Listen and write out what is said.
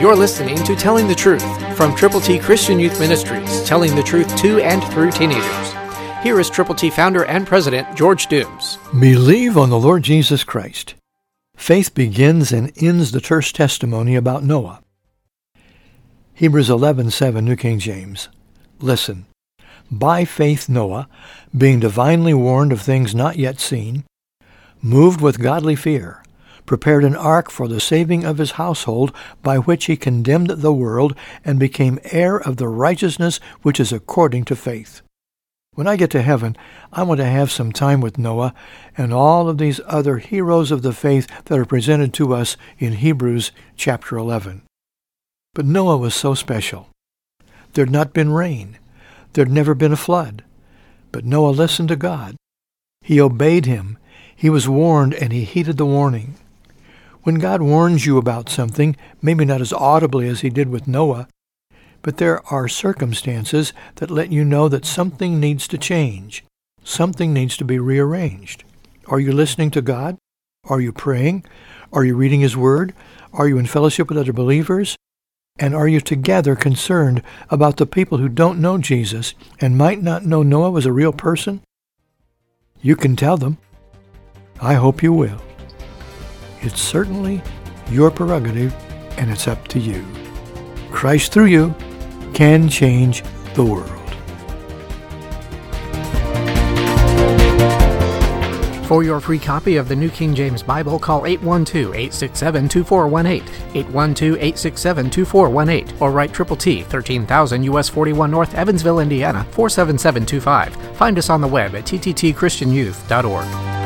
You're listening to Telling the Truth from Triple T Christian Youth Ministries, telling the truth to and through teenagers. Here is Triple T founder and president George Dooms. Believe on the Lord Jesus Christ. Faith begins and ends the terse testimony about Noah. Hebrews 11:7 New King James. Listen. By faith Noah, being divinely warned of things not yet seen, moved with godly fear, prepared an ark for the saving of his household, by which he condemned the world and became heir of the righteousness which is according to faith. When I get to heaven, I want to have some time with Noah and all of these other heroes of the faith that are presented to us in Hebrews chapter 11. But Noah was so special. There'd not been rain. There'd never been a flood. But Noah listened to God. He obeyed him. He was warned and he heeded the warning. When God warns you about something, maybe not as audibly as he did with Noah, but there are circumstances that let you know that something needs to change. Something needs to be rearranged. Are you listening to God? Are you praying? Are you reading His Word? Are you in fellowship with other believers? And are you together concerned about the people who don't know Jesus and might not know Noah was a real person? You can tell them. I hope you will. It's certainly your prerogative, and it's up to you. Christ through you can change the world. For your free copy of the New King James Bible, call 812-867-2418, 812-867-2418, or write Triple T, 13,000 US 41 North, Evansville, Indiana, 47725. Find us on the web at tttchristianyouth.org.